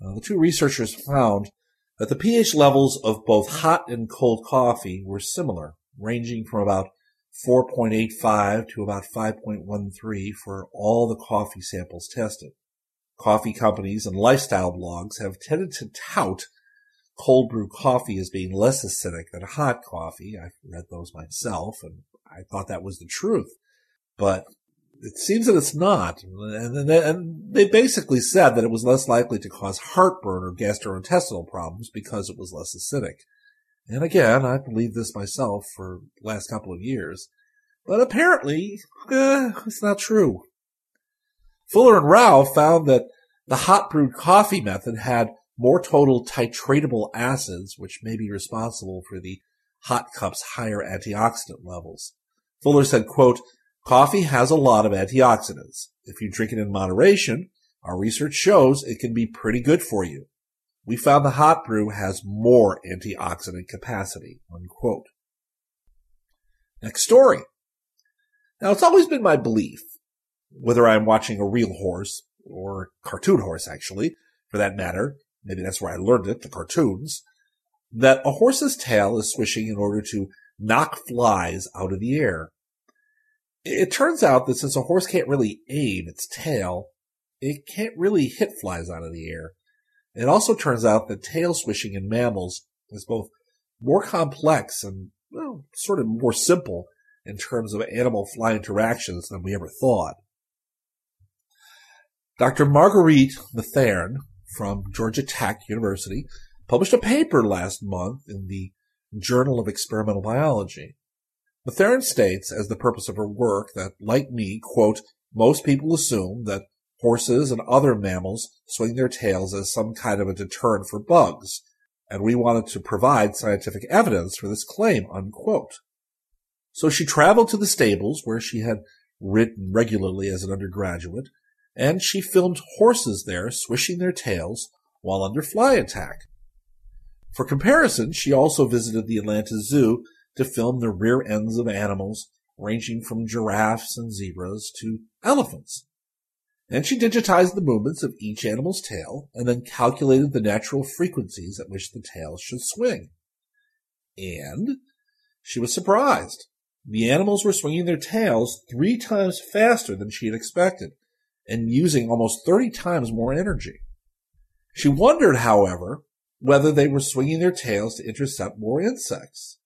Uh, the two researchers found that the pH levels of both hot and cold coffee were similar, ranging from about 4.85 to about 5.13 for all the coffee samples tested. Coffee companies and lifestyle blogs have tended to tout cold brew coffee as being less acidic than hot coffee. I've read those myself and I thought that was the truth. But it seems that it's not. And, and they basically said that it was less likely to cause heartburn or gastrointestinal problems because it was less acidic. And again, I believe this myself for the last couple of years. But apparently, eh, it's not true. Fuller and Rao found that the hot brewed coffee method had more total titratable acids, which may be responsible for the hot cups higher antioxidant levels. Fuller said, quote, coffee has a lot of antioxidants. If you drink it in moderation, our research shows it can be pretty good for you. We found the hot brew has more antioxidant capacity, unquote. Next story. Now, it's always been my belief, whether I'm watching a real horse or cartoon horse, actually, for that matter, maybe that's where I learned it, the cartoons, that a horse's tail is swishing in order to knock flies out of the air. It turns out that since a horse can't really aim its tail, it can't really hit flies out of the air. It also turns out that tail swishing in mammals is both more complex and well, sort of more simple in terms of animal fly interactions than we ever thought. Dr. Marguerite Matherne from Georgia Tech University published a paper last month in the Journal of Experimental Biology. Matherne states as the purpose of her work that, like me, quote, most people assume that horses and other mammals swing their tails as some kind of a deterrent for bugs, and we wanted to provide scientific evidence for this claim, unquote. So she traveled to the stables where she had ridden regularly as an undergraduate, and she filmed horses there swishing their tails while under fly attack. For comparison, she also visited the Atlanta Zoo to film the rear ends of animals ranging from giraffes and zebras to elephants. And she digitized the movements of each animal's tail and then calculated the natural frequencies at which the tail should swing. And she was surprised. The animals were swinging their tails three times faster than she had expected and using almost 30 times more energy. She wondered, however, whether they were swinging their tails to intercept more insects.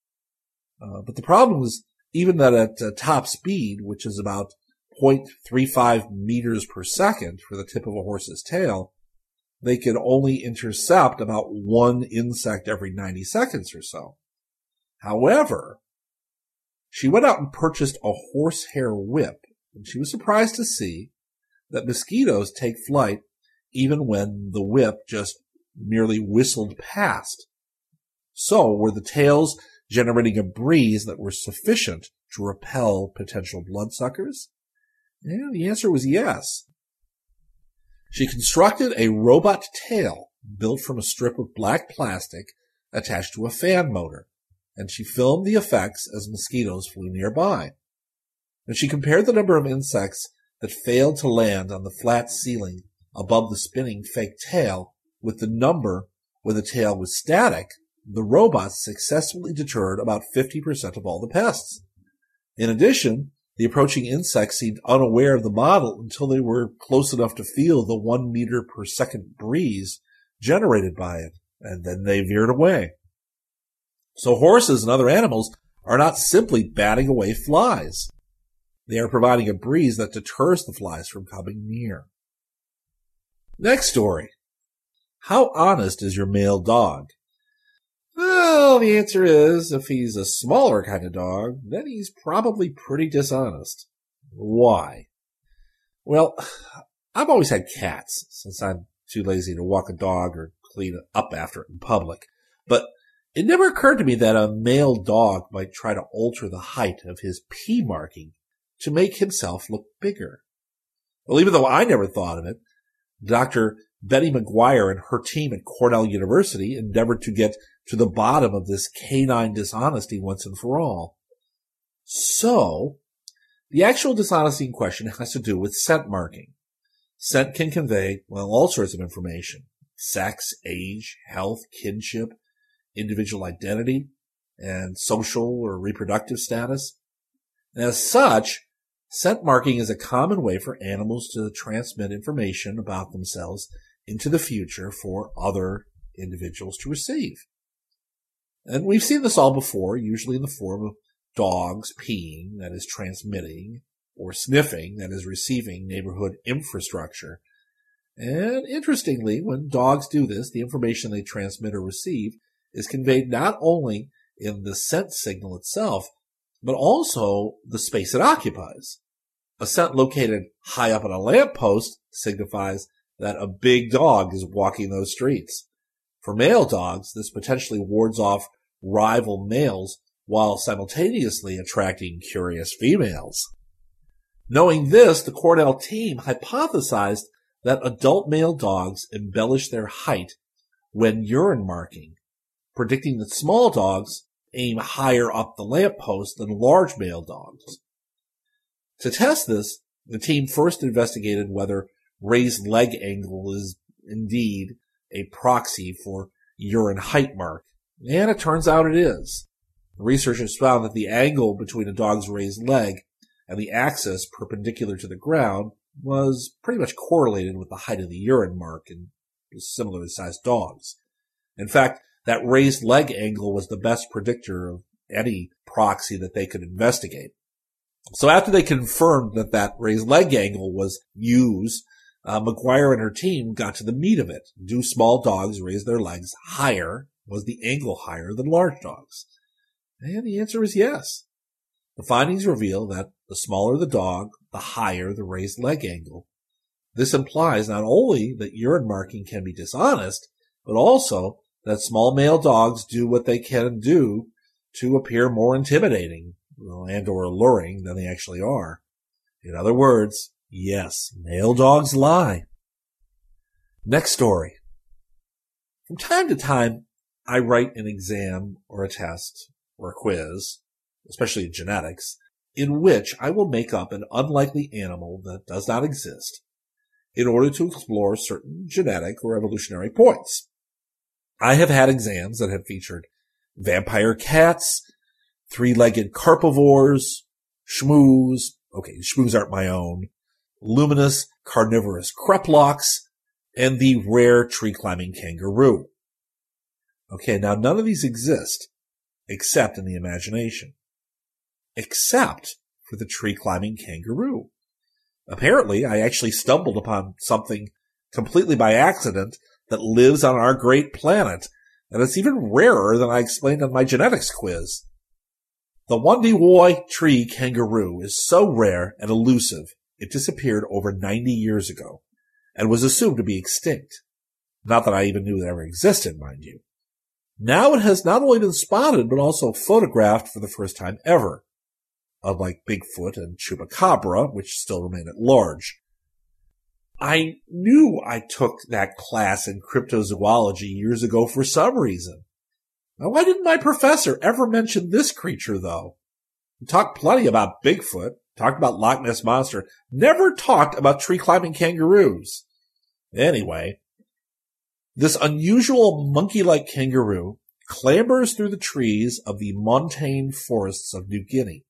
Uh, but the problem was even that at uh, top speed, which is about 0.35 meters per second for the tip of a horse's tail, they could only intercept about one insect every 90 seconds or so. However, she went out and purchased a horsehair whip, and she was surprised to see that mosquitoes take flight even when the whip just merely whistled past. So were the tails generating a breeze that was sufficient to repel potential bloodsuckers? Yeah, the answer was yes. She constructed a robot tail built from a strip of black plastic attached to a fan motor, and she filmed the effects as mosquitoes flew nearby. And she compared the number of insects that failed to land on the flat ceiling above the spinning fake tail with the number where the tail was static, the robots successfully deterred about 50% of all the pests. In addition, the approaching insects seemed unaware of the model until they were close enough to feel the one meter per second breeze generated by it, and then they veered away. So horses and other animals are not simply batting away flies. They are providing a breeze that deters the flies from coming near. Next story. How honest is your male dog? Well, the answer is if he's a smaller kind of dog, then he's probably pretty dishonest. Why? Well, I've always had cats since I'm too lazy to walk a dog or clean up after it in public. But it never occurred to me that a male dog might try to alter the height of his pee marking to make himself look bigger. Well, even though I never thought of it, Dr. Betty McGuire and her team at Cornell University endeavored to get to the bottom of this canine dishonesty once and for all. So, the actual dishonesty in question has to do with scent marking. Scent can convey, well, all sorts of information. Sex, age, health, kinship, individual identity, and social or reproductive status. And as such, scent marking is a common way for animals to transmit information about themselves into the future for other individuals to receive. And we've seen this all before, usually in the form of dogs peeing, that is transmitting, or sniffing, that is receiving neighborhood infrastructure. And interestingly, when dogs do this, the information they transmit or receive is conveyed not only in the scent signal itself, but also the space it occupies. A scent located high up on a lamppost signifies that a big dog is walking those streets. For male dogs, this potentially wards off rival males while simultaneously attracting curious females. Knowing this, the Cornell team hypothesized that adult male dogs embellish their height when urine marking, predicting that small dogs aim higher up the lamppost than large male dogs. To test this, the team first investigated whether raised leg angle is indeed a proxy for urine height mark, and it turns out it is. Researchers found that the angle between a dog's raised leg and the axis perpendicular to the ground was pretty much correlated with the height of the urine mark in similarly sized dogs. In fact, that raised leg angle was the best predictor of any proxy that they could investigate. So after they confirmed that that raised leg angle was used, uh, McGuire and her team got to the meat of it. Do small dogs raise their legs higher? Was the angle higher than large dogs? And the answer is yes. The findings reveal that the smaller the dog, the higher the raised leg angle. This implies not only that urine marking can be dishonest, but also that small male dogs do what they can do to appear more intimidating and or alluring than they actually are. In other words, yes, male dogs lie. Next story. From time to time, I write an exam or a test or a quiz, especially in genetics, in which I will make up an unlikely animal that does not exist in order to explore certain genetic or evolutionary points. I have had exams that have featured vampire cats, three-legged carnivores, shmoos, okay, shmoos aren't my own, luminous carnivorous kreplachs, and the rare tree-climbing kangaroo. Okay, now none of these exist except in the imagination. Except for the tree-climbing kangaroo. Apparently, I actually stumbled upon something completely by accident that lives on our great planet, and it's even rarer than I explained on my genetics quiz. The Wondiwoi tree kangaroo is so rare and elusive, it disappeared over 90 years ago and was assumed to be extinct. Not that I even knew it ever existed, mind you. Now it has not only been spotted, but also photographed for the first time ever. Unlike Bigfoot and Chupacabra, which still remain at large. I knew I took that class in cryptozoology years ago for some reason. Now, why didn't my professor ever mention this creature, though? We talked plenty about Bigfoot, talked about Loch Ness Monster, never talked about tree climbing kangaroos. Anyway, this unusual monkey-like kangaroo clambers through the trees of the montane forests of New Guinea.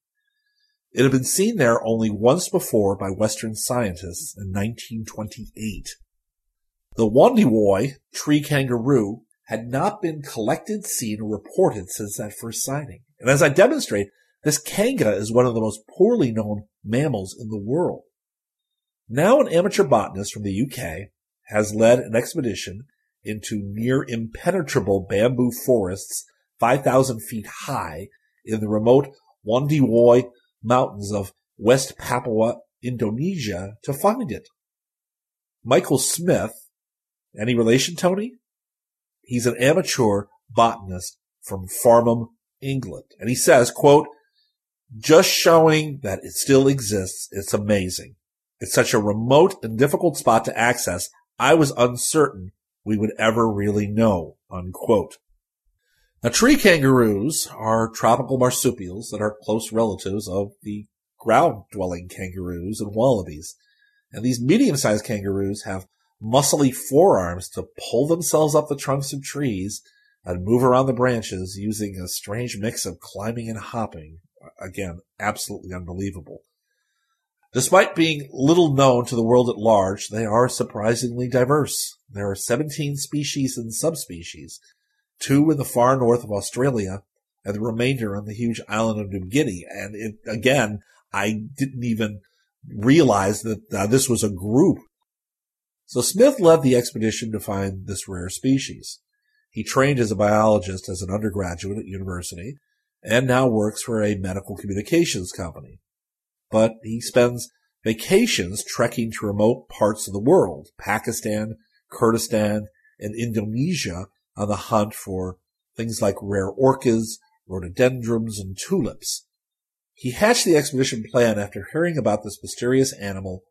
It had been seen there only once before by Western scientists in 1928. The Wondiwoi tree kangaroo had not been collected, seen, or reported since that first sighting. And as I demonstrate, this kanga is one of the most poorly known mammals in the world. Now an amateur botanist from the UK has led an expedition into near impenetrable bamboo forests 5,000 feet high in the remote Wondiwoi mountains of West Papua, Indonesia to find it. Michael Smith, any relation, Tony? He's an amateur botanist from Farnham, England. And he says, quote, just showing that it still exists, it's amazing. It's such a remote and difficult spot to access. I was uncertain we would ever really know, unquote. Now, tree kangaroos are tropical marsupials that are close relatives of the ground dwelling kangaroos and wallabies. And these medium sized kangaroos have muscly forearms to pull themselves up the trunks of trees and move around the branches using a strange mix of climbing and hopping. Again, absolutely unbelievable. Despite being little known to the world at large, they are surprisingly diverse. There are 17 species and subspecies, two in the far north of Australia, and the remainder on the huge island of New Guinea. And it, again, I didn't even realize that uh, this was a group so Smith led the expedition to find this rare species. He trained as a biologist as an undergraduate at university and now works for a medical communications company. But he spends vacations trekking to remote parts of the world, Pakistan, Kurdistan, and Indonesia on the hunt for things like rare orchids, rhododendrons, and tulips. He hatched the expedition plan after hearing about this mysterious animal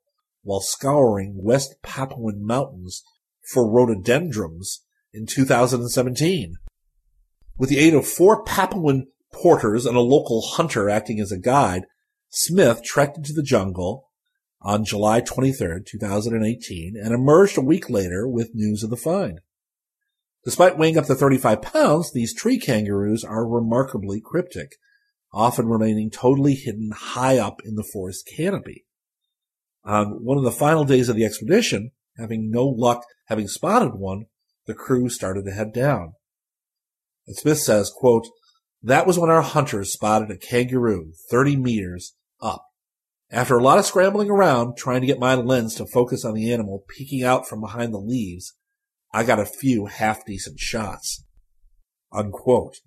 while scouring West Papuan mountains for rhododendrons in 2017. With the aid of four Papuan porters and a local hunter acting as a guide, Smith trekked into the jungle on July 23, 2018, and emerged a week later with news of the find. Despite weighing up to 35 pounds, these tree kangaroos are remarkably cryptic, often remaining totally hidden high up in the forest canopy. On one of the final days of the expedition, having no luck having spotted one, the crew started to head down. And Smith says, quote, that was when our hunters spotted a kangaroo 30 meters up. After a lot of scrambling around, trying to get my lens to focus on the animal peeking out from behind the leaves, I got a few half decent shots. Unquote.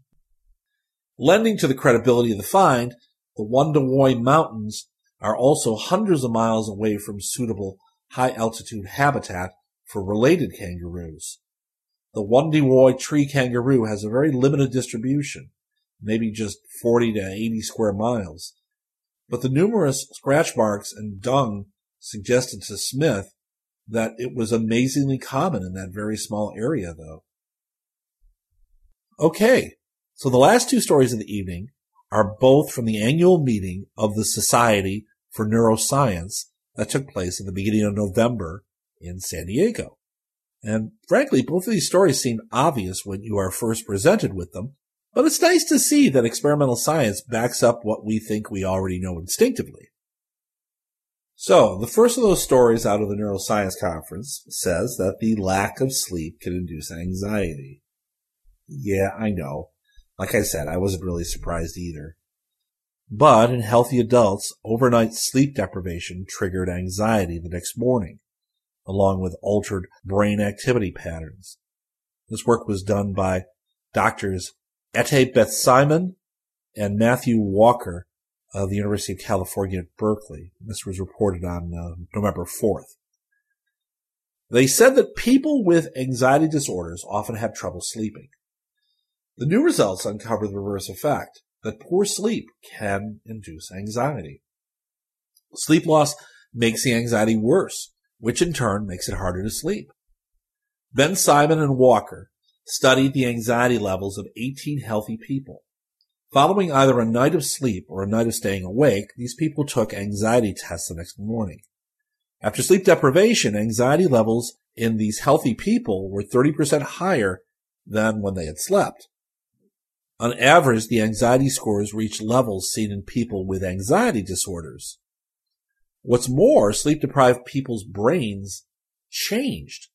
Lending to the credibility of the find, the Wondiwoi Mountains are also hundreds of miles away from suitable high altitude habitat for related kangaroos. The Wondiwoi tree kangaroo has a very limited distribution, maybe just 40 to 80 square miles. But the numerous scratch marks and dung suggested to Smith that it was amazingly common in that very small area, though. Okay, so the last two stories of the evening are both from the annual meeting of the Society for Neuroscience that took place at the beginning of November in San Diego. And frankly, both of these stories seem obvious when you are first presented with them, but it's nice to see that experimental science backs up what we think we already know instinctively. So, the first of those stories out of the neuroscience conference says that the lack of sleep can induce anxiety. Yeah, I know. Like I said, I wasn't really surprised either. But in healthy adults, overnight sleep deprivation triggered anxiety the next morning, along with altered brain activity patterns. This work was done by doctors Eti Ben Simon and Matthew Walker of the University of California at Berkeley. This was reported on uh, November 4th. They said that people with anxiety disorders often have trouble sleeping. The new results uncover the reverse effect that poor sleep can induce anxiety. Sleep loss makes the anxiety worse, which in turn makes it harder to sleep. Ben Simon and Walker studied the anxiety levels of 18 healthy people. Following either a night of sleep or a night of staying awake, these people took anxiety tests the next morning. After sleep deprivation, anxiety levels in these healthy people were 30% higher than when they had slept. On average, the anxiety scores reached levels seen in people with anxiety disorders. What's more, sleep deprived people's brains changed.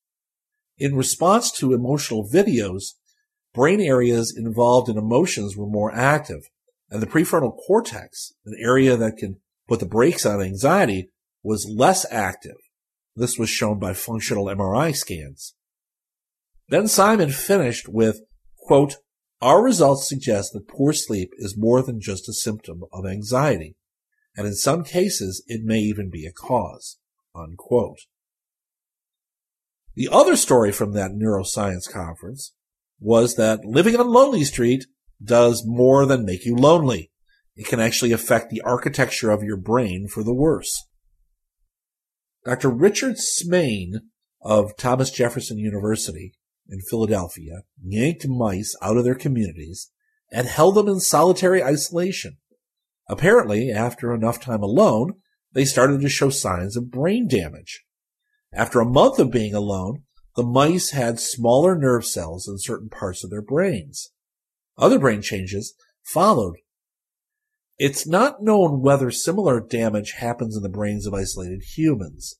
In response to emotional videos, brain areas involved in emotions were more active, and the prefrontal cortex, an area that can put the brakes on anxiety, was less active. This was shown by functional MRI scans. Ben Simon finished with, quote, our results suggest that poor sleep is more than just a symptom of anxiety, and in some cases it may even be a cause, unquote. The other story from that neuroscience conference was that living on Lonely Street does more than make you lonely. It can actually affect the architecture of your brain for the worse. Dr. Richard Smeyne of Thomas Jefferson University in Philadelphia yanked mice out of their communities and held them in solitary isolation. Apparently, after enough time alone, they started to show signs of brain damage. After a month of being alone, the mice had smaller nerve cells in certain parts of their brains. Other brain changes followed. It's not known whether similar damage happens in the brains of isolated humans.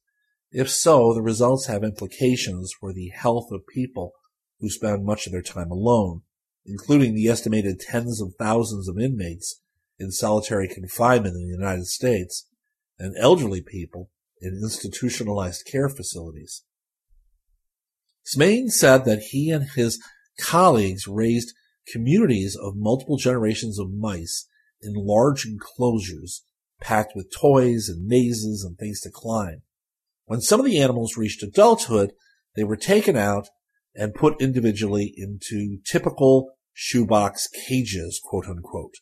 If so, the results have implications for the health of people who spend much of their time alone, including the estimated tens of thousands of inmates in solitary confinement in the United States and elderly people in institutionalized care facilities. Smeyne said that he and his colleagues raised communities of multiple generations of mice in large enclosures packed with toys and mazes and things to climb. When some of the animals reached adulthood, they were taken out and put individually into typical shoebox cages, quote unquote.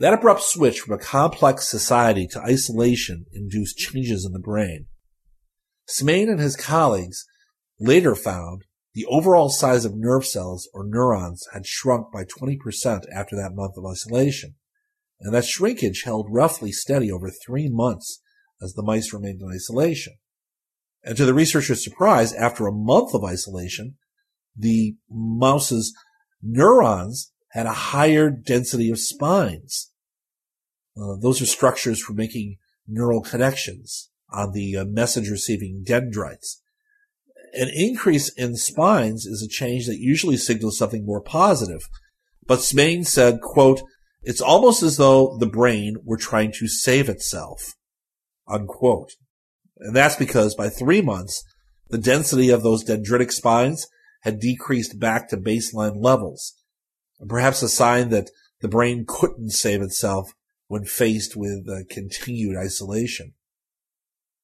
That abrupt switch from a complex society to isolation induced changes in the brain. Smeyne and his colleagues later found the overall size of nerve cells or neurons had shrunk by 20% after that month of isolation, and that shrinkage held roughly steady over three months as the mice remained in isolation. And to the researchers' surprise, after a month of isolation, the mouse's neurons had a higher density of spines. Uh, those are structures for making neural connections on the uh, message receiving dendrites. An increase in spines is a change that usually signals something more positive. But Smeyne said, quote, it's almost as though the brain were trying to save itself, unquote. And that's because by three months, the density of those dendritic spines had decreased back to baseline levels. Perhaps a sign that the brain couldn't save itself when faced with uh, continued isolation.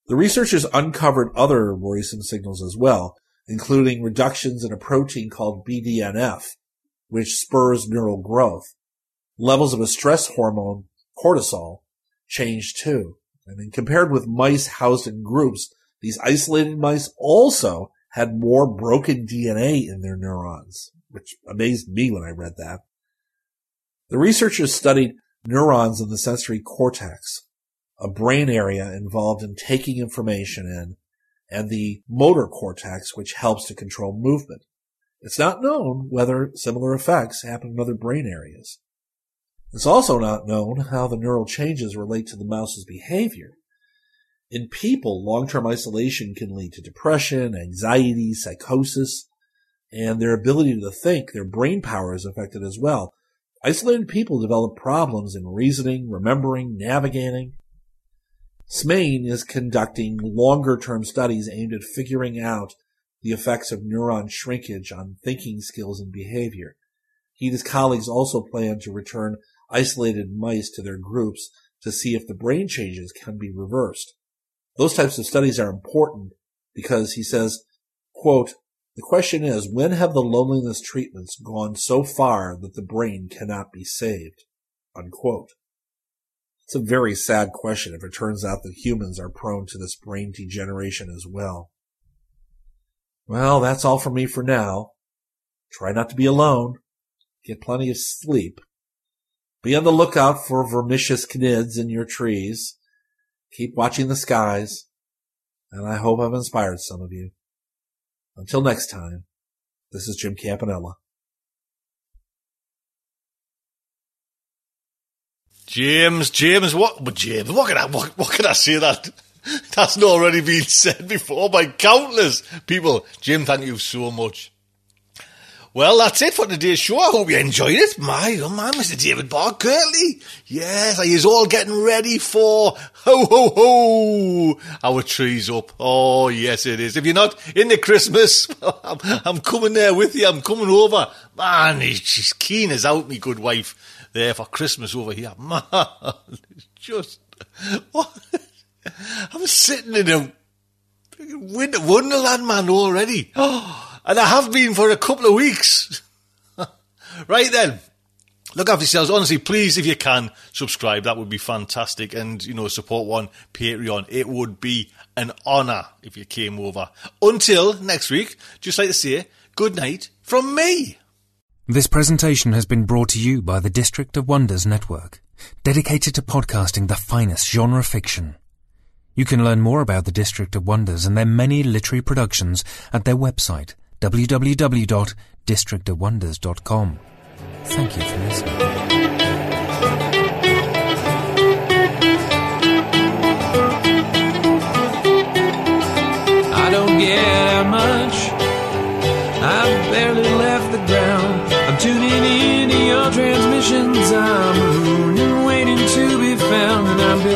The researchers uncovered other worrisome signals as well, including reductions in a protein called BDNF, which spurs neural growth. Levels of a stress hormone, cortisol, changed too. And mean, compared with mice housed in groups, these isolated mice also had more broken DNA in their neurons, which amazed me when I read that. The researchers studied neurons in the sensory cortex, a brain area involved in taking information in, and the motor cortex, which helps to control movement. It's not known whether similar effects happen in other brain areas. It's also not known how the neural changes relate to the mouse's behavior. In people, long-term isolation can lead to depression, anxiety, psychosis, and their ability to think, their brain power is affected as well. Isolated people develop problems in reasoning, remembering, navigating. Smeyne is conducting longer term studies aimed at figuring out the effects of neuron shrinkage on thinking skills and behavior. He and his colleagues also plan to return isolated mice to their groups to see if the brain changes can be reversed. Those types of studies are important because he says, quote, the question is, when have the loneliness treatments gone so far that the brain cannot be saved? Unquote. It's a very sad question if it turns out that humans are prone to this brain degeneration as well. Well, that's all for me for now. Try not to be alone. Get plenty of sleep. Be on the lookout for vermicious Knids in your trees. Keep watching the skies. And I hope I've inspired some of you. Until next time, this is Jim Campanella. James, James, what, James, what can I, what, what can I say that? That's not already been said before by countless people. Jim, thank you so much. Well, that's it for today's show. I hope you enjoyed it. My, oh man, Mr. David Barr Kirtley. Yes, he is all getting ready for ho ho ho. Our tree's up. Oh yes, it is. If you're not in the Christmas, I'm, I'm coming there with you. I'm coming over. Man, she's keen as out, me good wife, there for Christmas over here. Man, it's just, what? I'm sitting in a winter wonderland, man, already. Oh, and I have been for a couple of weeks. right then. Look after yourselves. Honestly, please, if you can, subscribe. That would be fantastic. And, you know, support one Patreon. It would be an honour if you came over. Until next week, just like to say, good night from me. This presentation has been brought to you by the District of Wonders Network, dedicated to podcasting the finest genre fiction. You can learn more about the District of Wonders and their many literary productions at their website, www.districtofwonders.com. Thank you for listening. I don't get out much. I've barely left the ground. I'm tuning into your transmissions. I'm marooned and waiting to be found. And I'm building